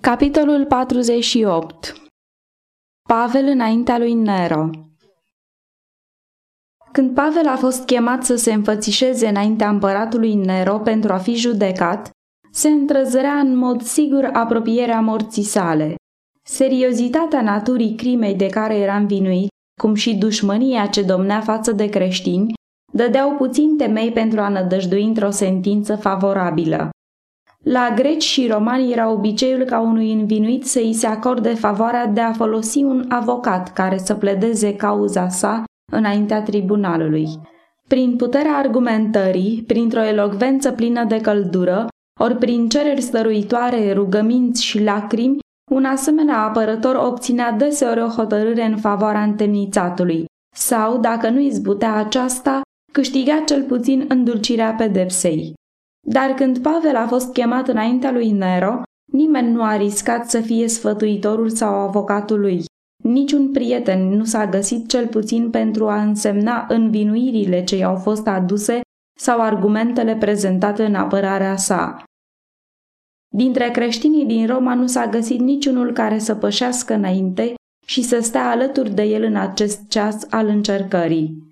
Capitolul 48 Pavel înaintea lui Nero Când Pavel a fost chemat să se înfățișeze înaintea împăratului Nero pentru a fi judecat, se întrăzărea în mod sigur apropierea morții sale. Seriozitatea naturii crimei de care era învinuit, cum și dușmânia ce domnea față de creștini, dădeau puțin temei pentru a nădăjdui într-o sentință favorabilă. La greci și romani era obiceiul ca unui învinuit să îi se acorde favoarea de a folosi un avocat care să pledeze cauza sa înaintea tribunalului. Prin puterea argumentării, printr-o elocvență plină de căldură, ori prin cereri stăruitoare, rugăminți și lacrimi, un asemenea apărător obținea deseori o hotărâre în favoarea întemnițatului, sau, dacă nu izbutea aceasta, câștiga cel puțin îndulcirea pedepsei. Dar când Pavel a fost chemat înaintea lui Nero, nimeni nu a riscat să fie sfătuitorul sau avocatul lui. Niciun prieten nu s-a găsit cel puțin pentru a însemna învinuirile ce i-au fost aduse sau argumentele prezentate în apărarea sa. Dintre creștinii din Roma nu s-a găsit niciunul care să pășească înainte și să stea alături de el în acest ceas al încercării.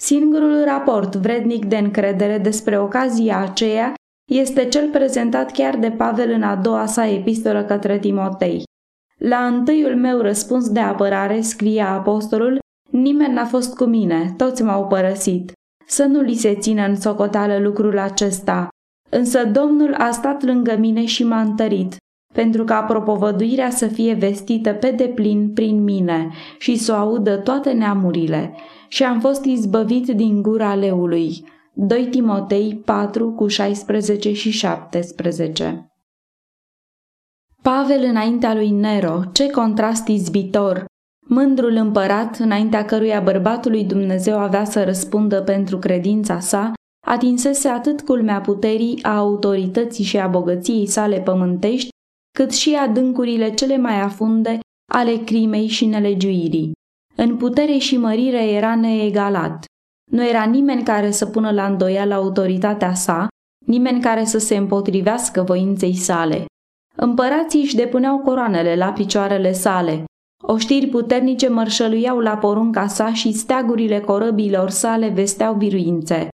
Singurul raport vrednic de încredere despre ocazia aceea este cel prezentat chiar de Pavel în a doua sa epistolă către Timotei. La întâiul meu răspuns de apărare, scria apostolul, nimeni n-a fost cu mine, toți m-au părăsit. Să nu li se țină în socoteală lucrul acesta. Însă Domnul a stat lângă mine și m-a întărit, pentru ca propovăduirea să fie vestită pe deplin prin mine și să o audă toate neamurile și am fost izbăvit din gura leului. 2 Timotei 4 cu 16 și 17 Pavel înaintea lui Nero, ce contrast izbitor! Mândrul împărat, înaintea căruia bărbatul lui Dumnezeu avea să răspundă pentru credința sa, atinsese atât culmea puterii, a autorității și a bogăției sale pământești, cât și adâncurile cele mai afunde ale crimei și nelegiuirii. În putere și mărire era neegalat. Nu era nimeni care să pună la îndoială autoritatea sa, nimeni care să se împotrivească voinței sale. Împărații își depuneau coroanele la picioarele sale. Oștiri puternice mărșăluiau la porunca sa și steagurile corăbilor sale vesteau biruințe.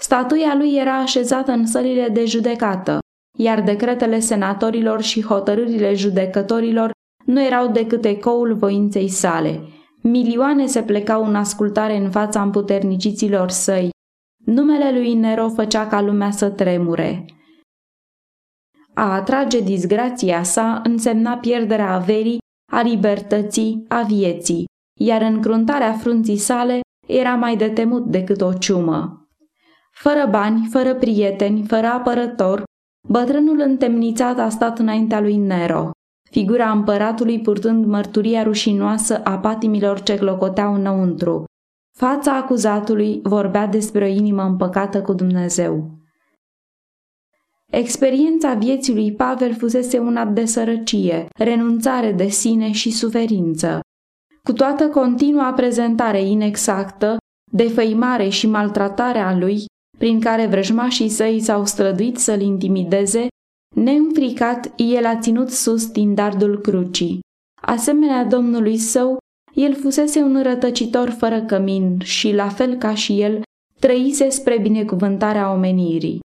Statuia lui era așezată în sălile de judecată, iar decretele senatorilor și hotărârile judecătorilor nu erau decât ecoul voinței sale. Milioane se plecau în ascultare în fața împuterniciților săi. Numele lui Nero făcea ca lumea să tremure. A atrage disgrația sa însemna pierderea averii, a libertății, a vieții, iar încruntarea frunții sale era mai de temut decât o ciumă. Fără bani, fără prieteni, fără apărător, bătrânul întemnițat a stat înaintea lui Nero figura împăratului purtând mărturia rușinoasă a patimilor ce clocoteau înăuntru. Fața acuzatului vorbea despre o inimă împăcată cu Dumnezeu. Experiența vieții lui Pavel fusese una de sărăcie, renunțare de sine și suferință. Cu toată continua prezentare inexactă, defăimare și maltratare a lui, prin care vrăjmașii săi s-au străduit să-l intimideze, Neînfricat, el a ținut sus din dardul crucii. Asemenea Domnului său, el fusese un rătăcitor fără cămin și, la fel ca și el, trăise spre binecuvântarea omenirii.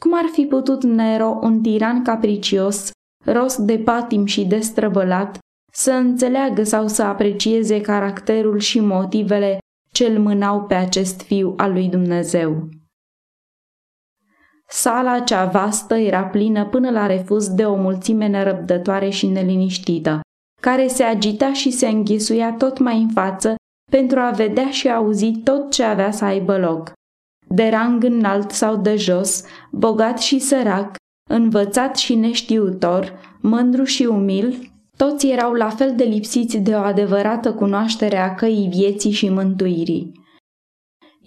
Cum ar fi putut Nero, un tiran capricios, rost de patim și destrăbălat, să înțeleagă sau să aprecieze caracterul și motivele ce îl mânau pe acest fiu al lui Dumnezeu? Sala cea vastă era plină până la refuz de o mulțime nerăbdătoare și neliniștită, care se agita și se înghesuia tot mai în față pentru a vedea și auzi tot ce avea să aibă loc. De rang înalt sau de jos, bogat și sărac, învățat și neștiutor, mândru și umil, toți erau la fel de lipsiți de o adevărată cunoaștere a căii vieții și mântuirii.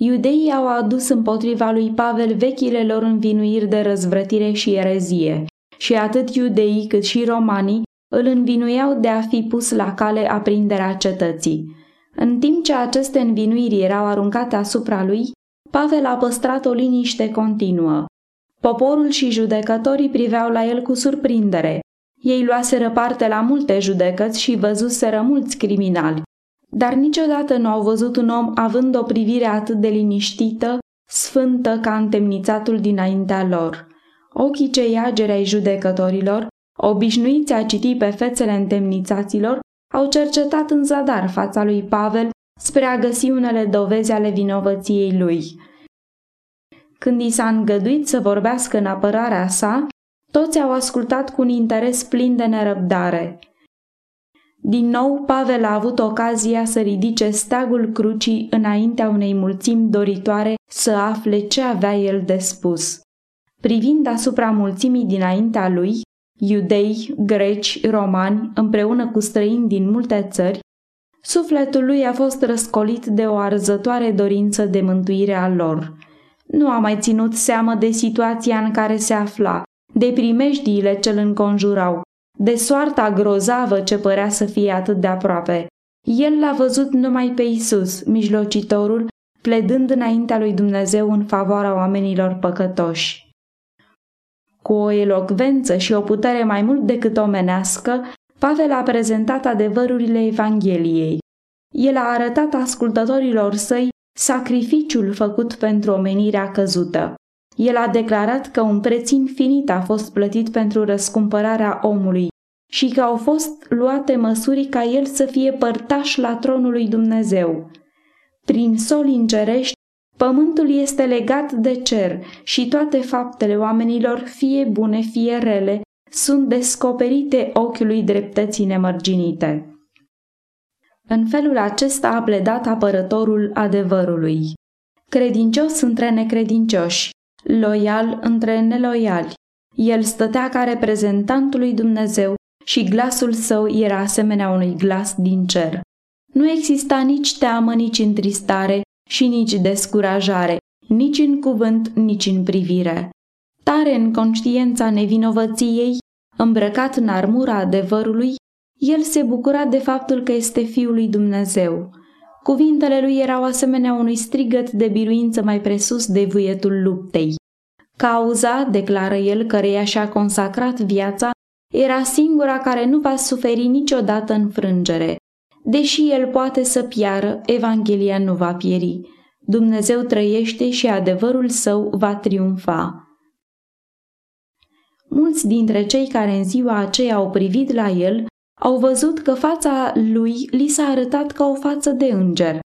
Iudeii au adus împotriva lui Pavel vechile lor învinuiri de răzvrătire și erezie, și atât iudeii cât și romanii îl învinuiau de a fi pus la cale aprinderea cetății. În timp ce aceste învinuiri erau aruncate asupra lui, Pavel a păstrat o liniște continuă. Poporul și judecătorii priveau la el cu surprindere. Ei luaseră parte la multe judecăți și văzuseră mulți criminali, dar niciodată nu au văzut un om având o privire atât de liniștită, sfântă ca întemnițatul dinaintea lor. Ochii cei ageri ai judecătorilor, obișnuiți a citi pe fețele întemnițaților, au cercetat în zadar fața lui Pavel spre a găsi unele dovezi ale vinovăției lui. Când i s-a îngăduit să vorbească în apărarea sa, toți au ascultat cu un interes plin de nerăbdare. Din nou, Pavel a avut ocazia să ridice steagul crucii înaintea unei mulțimi doritoare să afle ce avea el de spus. Privind asupra mulțimii dinaintea lui, iudei, greci, romani, împreună cu străini din multe țări, sufletul lui a fost răscolit de o arzătoare dorință de mântuire a lor. Nu a mai ținut seamă de situația în care se afla, de primejdiile ce îl înconjurau, de soarta grozavă ce părea să fie atât de aproape. El l-a văzut numai pe Isus, mijlocitorul, pledând înaintea lui Dumnezeu în favoarea oamenilor păcătoși. Cu o elocvență și o putere mai mult decât omenească, Pavel a prezentat adevărurile Evangheliei. El a arătat ascultătorilor săi sacrificiul făcut pentru omenirea căzută. El a declarat că un preț infinit a fost plătit pentru răscumpărarea omului și că au fost luate măsuri ca el să fie părtaș la tronul lui Dumnezeu. Prin soli îngerești, pământul este legat de cer și toate faptele oamenilor, fie bune, fie rele, sunt descoperite ochiului dreptății nemărginite. În felul acesta a pledat apărătorul adevărului. Credincios între necredincioși, loial între neloiali. El stătea ca reprezentantul lui Dumnezeu și glasul său era asemenea unui glas din cer. Nu exista nici teamă, nici întristare și nici descurajare, nici în cuvânt, nici în privire. Tare în conștiința nevinovăției, îmbrăcat în armura adevărului, el se bucura de faptul că este Fiul lui Dumnezeu. Cuvintele lui erau asemenea unui strigăt de biruință mai presus de vuietul luptei. Cauza, declară el, căreia și-a consacrat viața, era singura care nu va suferi niciodată înfrângere. Deși el poate să piară, Evanghelia nu va pieri. Dumnezeu trăiește și adevărul său va triumfa. Mulți dintre cei care în ziua aceea au privit la el au văzut că fața lui li s-a arătat ca o față de înger.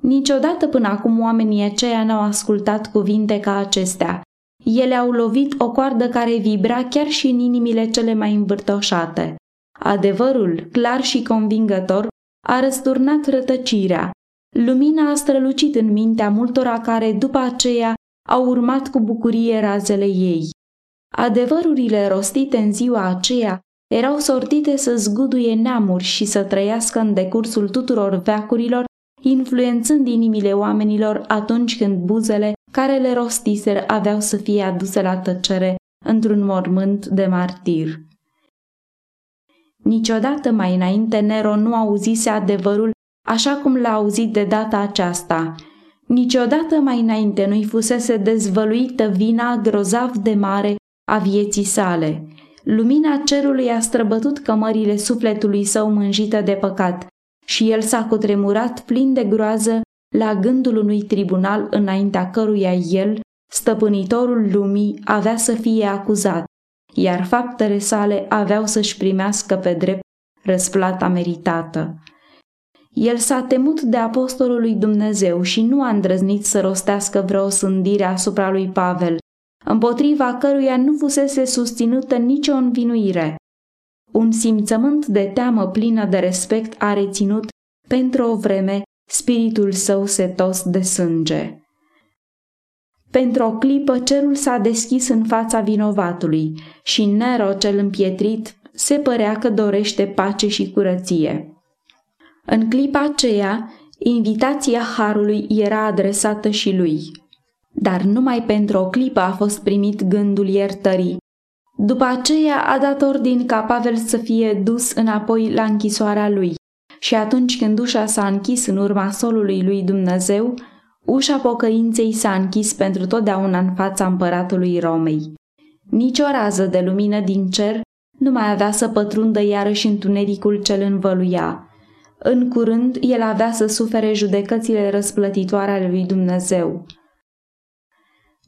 Niciodată până acum oamenii aceia n-au ascultat cuvinte ca acestea. Ele au lovit o coardă care vibra chiar și în inimile cele mai învârtoșate. Adevărul, clar și convingător, a răsturnat rătăcirea. Lumina a strălucit în mintea multora care, după aceea, au urmat cu bucurie razele ei. Adevărurile rostite în ziua aceea erau sortite să zguduie neamuri și să trăiască în decursul tuturor veacurilor, influențând inimile oamenilor atunci când buzele care le rostiseră aveau să fie aduse la tăcere într-un mormânt de martir. Niciodată mai înainte Nero nu auzise adevărul așa cum l-a auzit de data aceasta. Niciodată mai înainte nu-i fusese dezvăluită vina grozav de mare a vieții sale. Lumina cerului a străbătut cămările sufletului său mânjită de păcat și el s-a cutremurat plin de groază la gândul unui tribunal înaintea căruia el, stăpânitorul lumii, avea să fie acuzat, iar faptele sale aveau să-și primească pe drept răsplata meritată. El s-a temut de apostolul lui Dumnezeu și nu a îndrăznit să rostească vreo sândire asupra lui Pavel, împotriva căruia nu fusese susținută nicio învinuire. Un simțământ de teamă plină de respect a reținut, pentru o vreme, spiritul său setos de sânge. Pentru o clipă cerul s-a deschis în fața vinovatului și Nero cel împietrit se părea că dorește pace și curăție. În clipa aceea, invitația Harului era adresată și lui dar numai pentru o clipă a fost primit gândul iertării. După aceea a dat ordin ca Pavel să fie dus înapoi la închisoarea lui și atunci când ușa s-a închis în urma solului lui Dumnezeu, Ușa pocăinței s-a închis pentru totdeauna în fața împăratului Romei. Nici o rază de lumină din cer nu mai avea să pătrundă iarăși întunericul cel învăluia. În curând, el avea să sufere judecățile răsplătitoare ale lui Dumnezeu.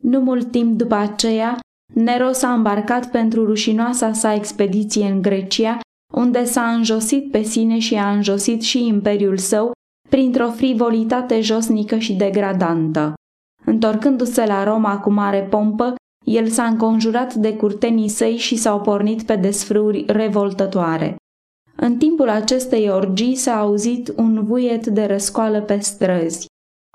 Nu mult timp după aceea, Nero s-a îmbarcat pentru rușinoasa sa expediție în Grecia, unde s-a înjosit pe sine și a înjosit și imperiul său printr-o frivolitate josnică și degradantă. Întorcându-se la Roma cu mare pompă, el s-a înconjurat de curtenii săi și s-au pornit pe desfrâuri revoltătoare. În timpul acestei orgii s-a auzit un vuiet de răscoală pe străzi.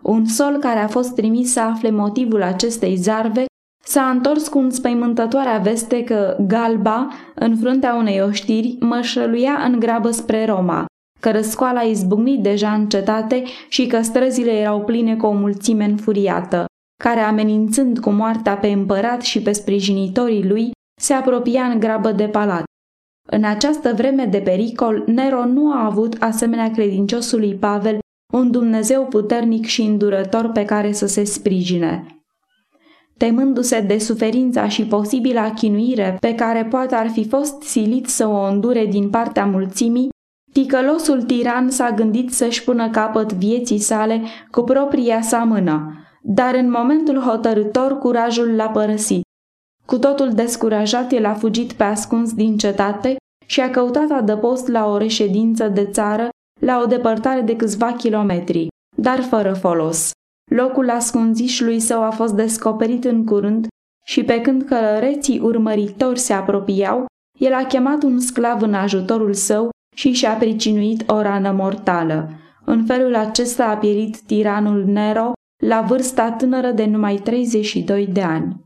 Un sol care a fost trimis să afle motivul acestei zarve s-a întors cu înspăimântătoarea veste că Galba, în fruntea unei oștiri, mășăluia în grabă spre Roma, că răscoala izbucnit deja în cetate și că străzile erau pline cu o mulțime înfuriată, care amenințând cu moartea pe împărat și pe sprijinitorii lui, se apropia în grabă de palat. În această vreme de pericol, Nero nu a avut, asemenea credinciosului Pavel, un Dumnezeu puternic și îndurător pe care să se sprijine. Temându-se de suferința și posibila chinuire pe care poate ar fi fost silit să o îndure din partea mulțimii, ticălosul tiran s-a gândit să-și pună capăt vieții sale cu propria sa mână, dar în momentul hotărător curajul l-a părăsit. Cu totul descurajat, el a fugit pe ascuns din cetate și a căutat adăpost la o reședință de țară la o depărtare de câțiva kilometri, dar fără folos. Locul ascunzișului său a fost descoperit în curând și pe când călăreții urmăritori se apropiau, el a chemat un sclav în ajutorul său și și-a pricinuit o rană mortală. În felul acesta a pierit tiranul Nero la vârsta tânără de numai 32 de ani.